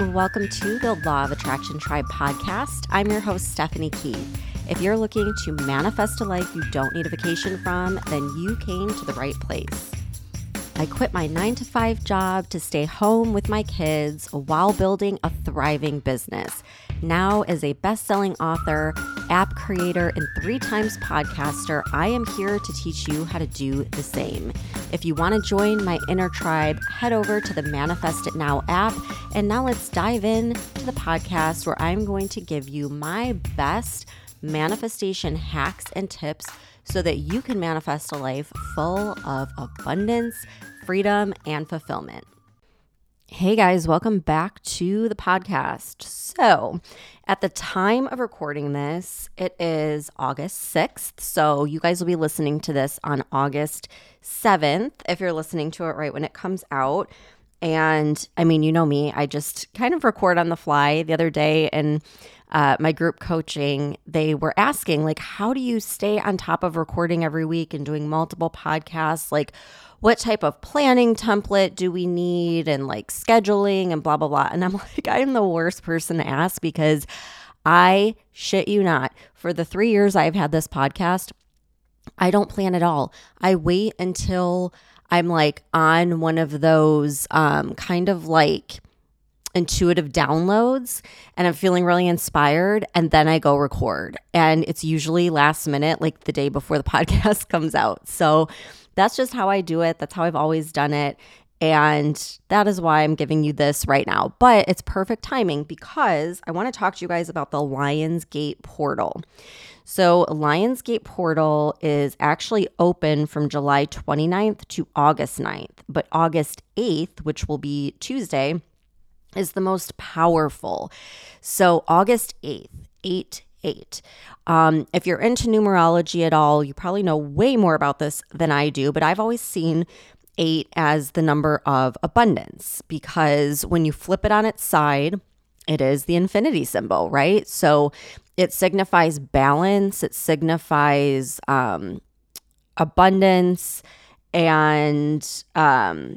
Welcome to the Law of Attraction Tribe podcast. I'm your host, Stephanie Keith. If you're looking to manifest a life you don't need a vacation from, then you came to the right place. I quit my nine to five job to stay home with my kids while building a thriving business. Now, as a best selling author, app creator, and three times podcaster, I am here to teach you how to do the same. If you want to join my inner tribe, head over to the Manifest It Now app. And now let's dive in to the podcast where I'm going to give you my best manifestation hacks and tips so that you can manifest a life full of abundance, freedom, and fulfillment. Hey guys, welcome back to the podcast. So, at the time of recording this, it is August 6th. So, you guys will be listening to this on August 7th if you're listening to it right when it comes out. And I mean, you know me, I just kind of record on the fly the other day and uh, my group coaching, they were asking, like, how do you stay on top of recording every week and doing multiple podcasts? Like, what type of planning template do we need and like scheduling and blah, blah, blah. And I'm like, I'm the worst person to ask because I shit you not. For the three years I've had this podcast, I don't plan at all. I wait until I'm like on one of those um, kind of like, intuitive downloads and I'm feeling really inspired and then I go record and it's usually last minute like the day before the podcast comes out. So that's just how I do it. That's how I've always done it. And that is why I'm giving you this right now. But it's perfect timing because I want to talk to you guys about the Lionsgate portal. So, Lionsgate portal is actually open from July 29th to August 9th, but August 8th, which will be Tuesday, is the most powerful. So, August 8th, 8 8. Um, if you're into numerology at all, you probably know way more about this than I do, but I've always seen eight as the number of abundance because when you flip it on its side, it is the infinity symbol, right? So it signifies balance, it signifies um, abundance, and um,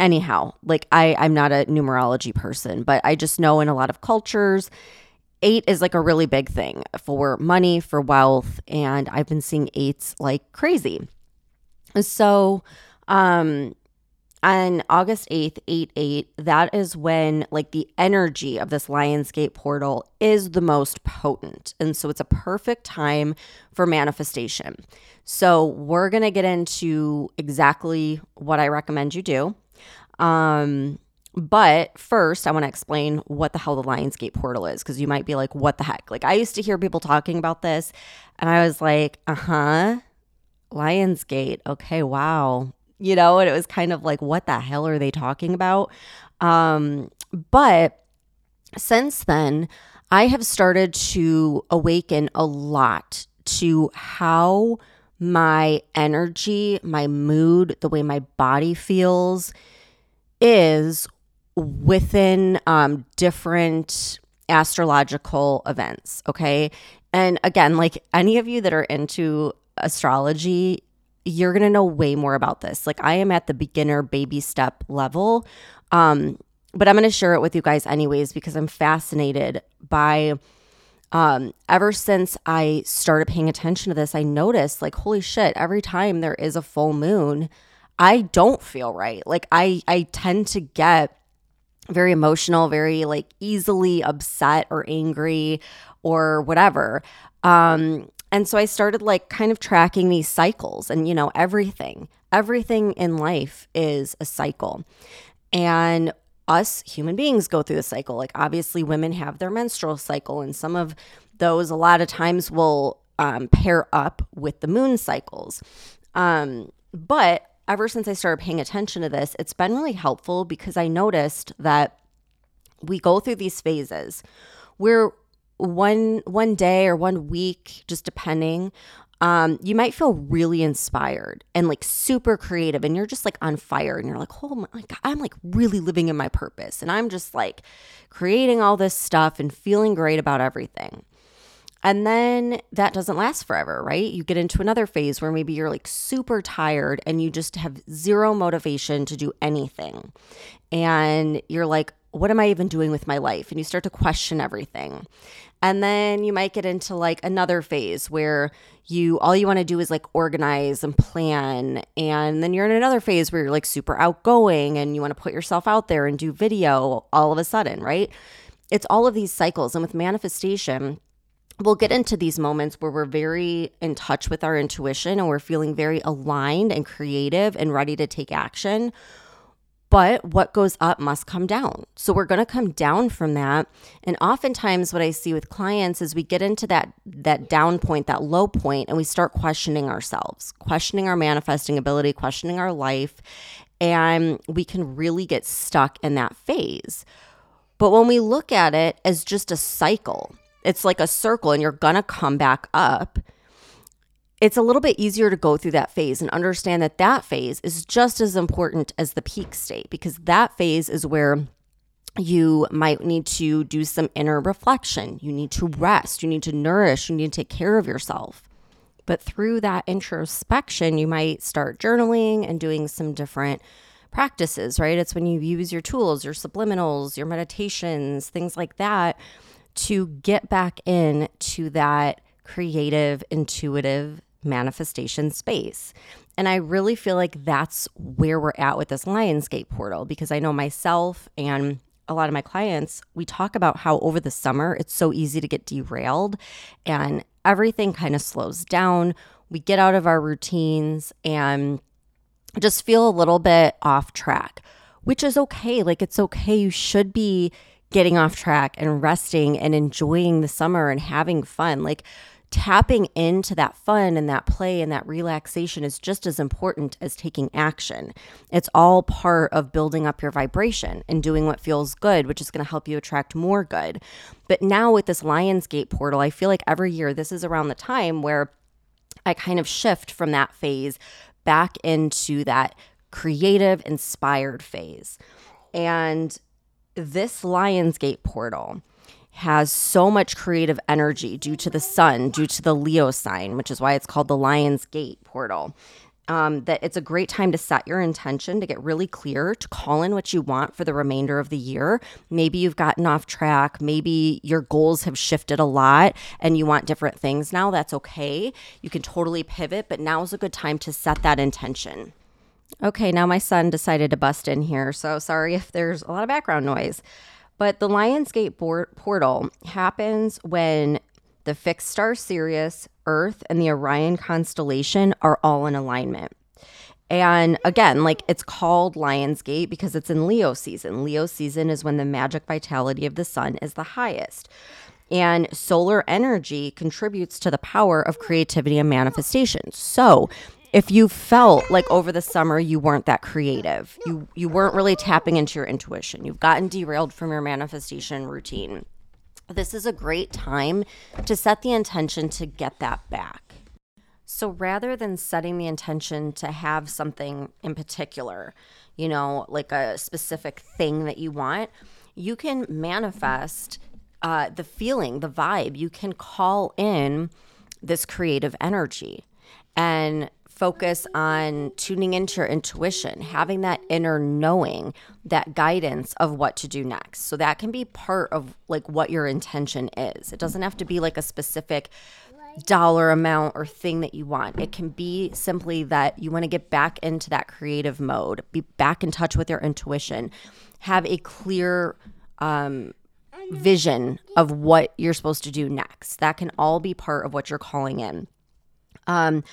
anyhow, like I, I'm not a numerology person, but I just know in a lot of cultures, eight is like a really big thing for money, for wealth, and I've been seeing eights like crazy. So, um, on August 8th, 8 8, that is when like the energy of this Lionsgate portal is the most potent. And so it's a perfect time for manifestation. So we're going to get into exactly what I recommend you do. Um, but first, I want to explain what the hell the Lionsgate portal is because you might be like, what the heck? Like, I used to hear people talking about this, and I was like, uh huh, Lionsgate. Okay, wow. You know, and it was kind of like, what the hell are they talking about? Um, but since then, I have started to awaken a lot to how my energy, my mood, the way my body feels is within um, different astrological events. Okay. And again, like any of you that are into astrology, you're going to know way more about this. Like I am at the beginner baby step level. Um, but I'm going to share it with you guys anyways because I'm fascinated by um ever since I started paying attention to this, I noticed like holy shit, every time there is a full moon, I don't feel right. Like I I tend to get very emotional, very like easily upset or angry or whatever. Um, and so I started like kind of tracking these cycles and, you know, everything, everything in life is a cycle. And us human beings go through the cycle. Like, obviously, women have their menstrual cycle, and some of those a lot of times will um, pair up with the moon cycles. Um, but ever since I started paying attention to this, it's been really helpful because I noticed that we go through these phases where one one day or one week, just depending, um, you might feel really inspired and like super creative, and you're just like on fire, and you're like, oh my, like I'm like really living in my purpose, and I'm just like creating all this stuff and feeling great about everything. And then that doesn't last forever, right? You get into another phase where maybe you're like super tired and you just have zero motivation to do anything. And you're like, what am I even doing with my life? And you start to question everything. And then you might get into like another phase where you all you want to do is like organize and plan. And then you're in another phase where you're like super outgoing and you want to put yourself out there and do video all of a sudden, right? It's all of these cycles. And with manifestation, we'll get into these moments where we're very in touch with our intuition and we're feeling very aligned and creative and ready to take action. But what goes up must come down. So we're going to come down from that. And oftentimes what I see with clients is we get into that that down point, that low point and we start questioning ourselves, questioning our manifesting ability, questioning our life, and we can really get stuck in that phase. But when we look at it as just a cycle, it's like a circle and you're to come back up it's a little bit easier to go through that phase and understand that that phase is just as important as the peak state because that phase is where you might need to do some inner reflection. You need to rest, you need to nourish, you need to take care of yourself. But through that introspection, you might start journaling and doing some different practices, right? It's when you use your tools, your subliminals, your meditations, things like that to get back in to that creative, intuitive manifestation space. And I really feel like that's where we're at with this Lionsgate portal because I know myself and a lot of my clients, we talk about how over the summer it's so easy to get derailed and everything kind of slows down. We get out of our routines and just feel a little bit off track, which is okay. Like it's okay. You should be getting off track and resting and enjoying the summer and having fun. Like tapping into that fun and that play and that relaxation is just as important as taking action. It's all part of building up your vibration and doing what feels good, which is going to help you attract more good. But now with this Lionsgate portal, I feel like every year this is around the time where I kind of shift from that phase back into that creative, inspired phase. And this Lionsgate portal has so much creative energy due to the sun, due to the Leo sign, which is why it's called the Lion's Gate portal. Um, that it's a great time to set your intention, to get really clear, to call in what you want for the remainder of the year. Maybe you've gotten off track. Maybe your goals have shifted a lot and you want different things now. That's okay. You can totally pivot, but now is a good time to set that intention. Okay, now my son decided to bust in here. So sorry if there's a lot of background noise. But the Lionsgate portal happens when the fixed star Sirius, Earth, and the Orion constellation are all in alignment. And again, like it's called Lionsgate because it's in Leo season. Leo season is when the magic vitality of the sun is the highest. And solar energy contributes to the power of creativity and manifestation. So, if you felt like over the summer you weren't that creative, you you weren't really tapping into your intuition, you've gotten derailed from your manifestation routine. This is a great time to set the intention to get that back. So rather than setting the intention to have something in particular, you know, like a specific thing that you want, you can manifest uh, the feeling, the vibe. You can call in this creative energy. And focus on tuning into your intuition, having that inner knowing, that guidance of what to do next. So that can be part of like what your intention is. It doesn't have to be like a specific dollar amount or thing that you want. It can be simply that you want to get back into that creative mode, be back in touch with your intuition, have a clear um, vision of what you're supposed to do next. That can all be part of what you're calling in. Um,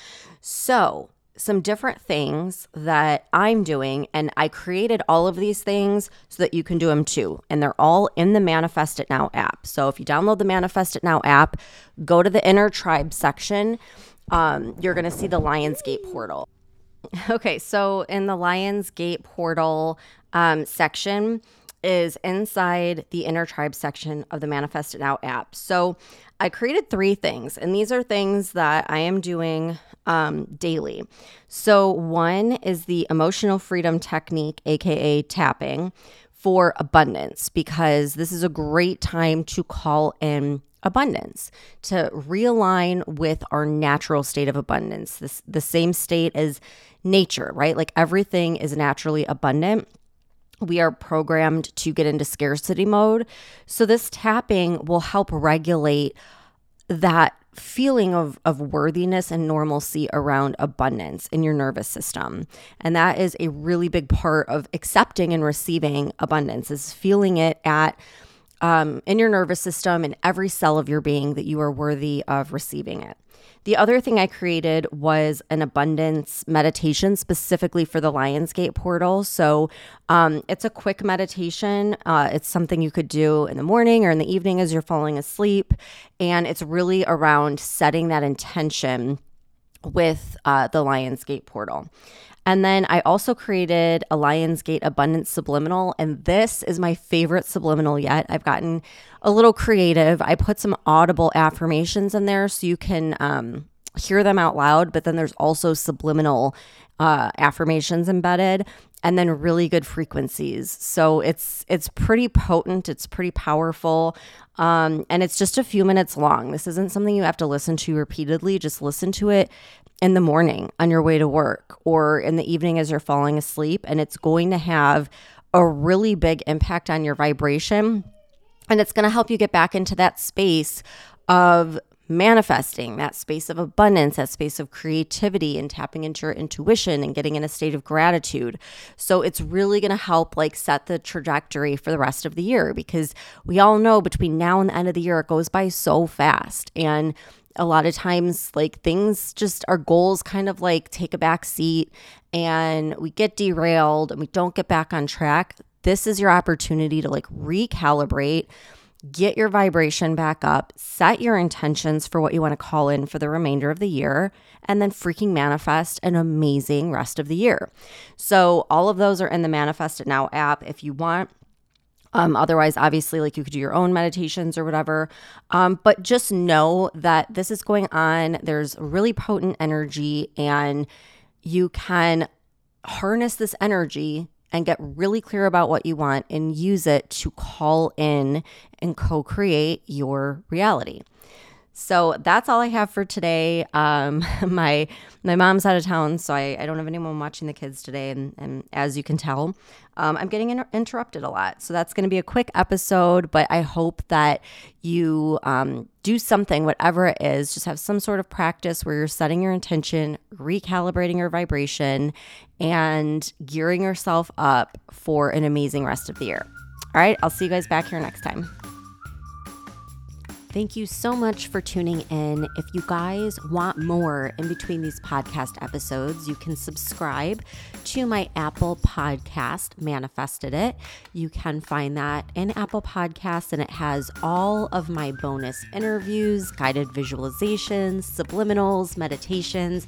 so some different things that I'm doing, and I created all of these things so that you can do them too. And they're all in the Manifest It Now app. So if you download the Manifest It Now app, go to the Inner Tribe section. Um, you're going to see the Lionsgate portal. Okay, so in the Lionsgate portal um, section, is inside the inner tribe section of the Manifest It Now app. So I created three things, and these are things that I am doing um, daily. So, one is the emotional freedom technique, aka tapping, for abundance, because this is a great time to call in abundance, to realign with our natural state of abundance, this, the same state as nature, right? Like everything is naturally abundant we are programmed to get into scarcity mode. So, this tapping will help regulate that feeling of, of worthiness and normalcy around abundance in your nervous system. And that is a really big part of accepting and receiving abundance, is feeling it at um, in your nervous system in every cell of your being that you are worthy of receiving it. The other thing I created was an abundance meditation specifically for the Lionsgate portal. So um, it's a quick meditation. Uh, it's something you could do in the morning or in the evening as you're falling asleep. And it's really around setting that intention with uh, the Lionsgate portal. And then I also created a Lionsgate Abundance Subliminal, and this is my favorite subliminal yet. I've gotten a little creative. I put some audible affirmations in there so you can um, hear them out loud, but then there's also subliminal uh, affirmations embedded and then really good frequencies. So it's it's pretty potent, it's pretty powerful. Um, and it's just a few minutes long. This isn't something you have to listen to repeatedly. Just listen to it in the morning on your way to work or in the evening as you're falling asleep. And it's going to have a really big impact on your vibration. And it's going to help you get back into that space of manifesting that space of abundance, that space of creativity and tapping into your intuition and getting in a state of gratitude. So it's really going to help like set the trajectory for the rest of the year because we all know between now and the end of the year it goes by so fast and a lot of times like things just our goals kind of like take a back seat and we get derailed and we don't get back on track this is your opportunity to like recalibrate get your vibration back up set your intentions for what you want to call in for the remainder of the year and then freaking manifest an amazing rest of the year so all of those are in the manifest it now app if you want um, otherwise, obviously, like you could do your own meditations or whatever. Um, but just know that this is going on. There's really potent energy, and you can harness this energy and get really clear about what you want and use it to call in and co create your reality. So that's all I have for today. Um, my my mom's out of town, so I, I don't have anyone watching the kids today. And, and as you can tell, um, I'm getting inter- interrupted a lot. So that's going to be a quick episode, but I hope that you um, do something, whatever it is, just have some sort of practice where you're setting your intention, recalibrating your vibration, and gearing yourself up for an amazing rest of the year. All right, I'll see you guys back here next time. Thank you so much for tuning in. If you guys want more in between these podcast episodes, you can subscribe to my Apple podcast, Manifested It. You can find that in Apple Podcasts, and it has all of my bonus interviews, guided visualizations, subliminals, meditations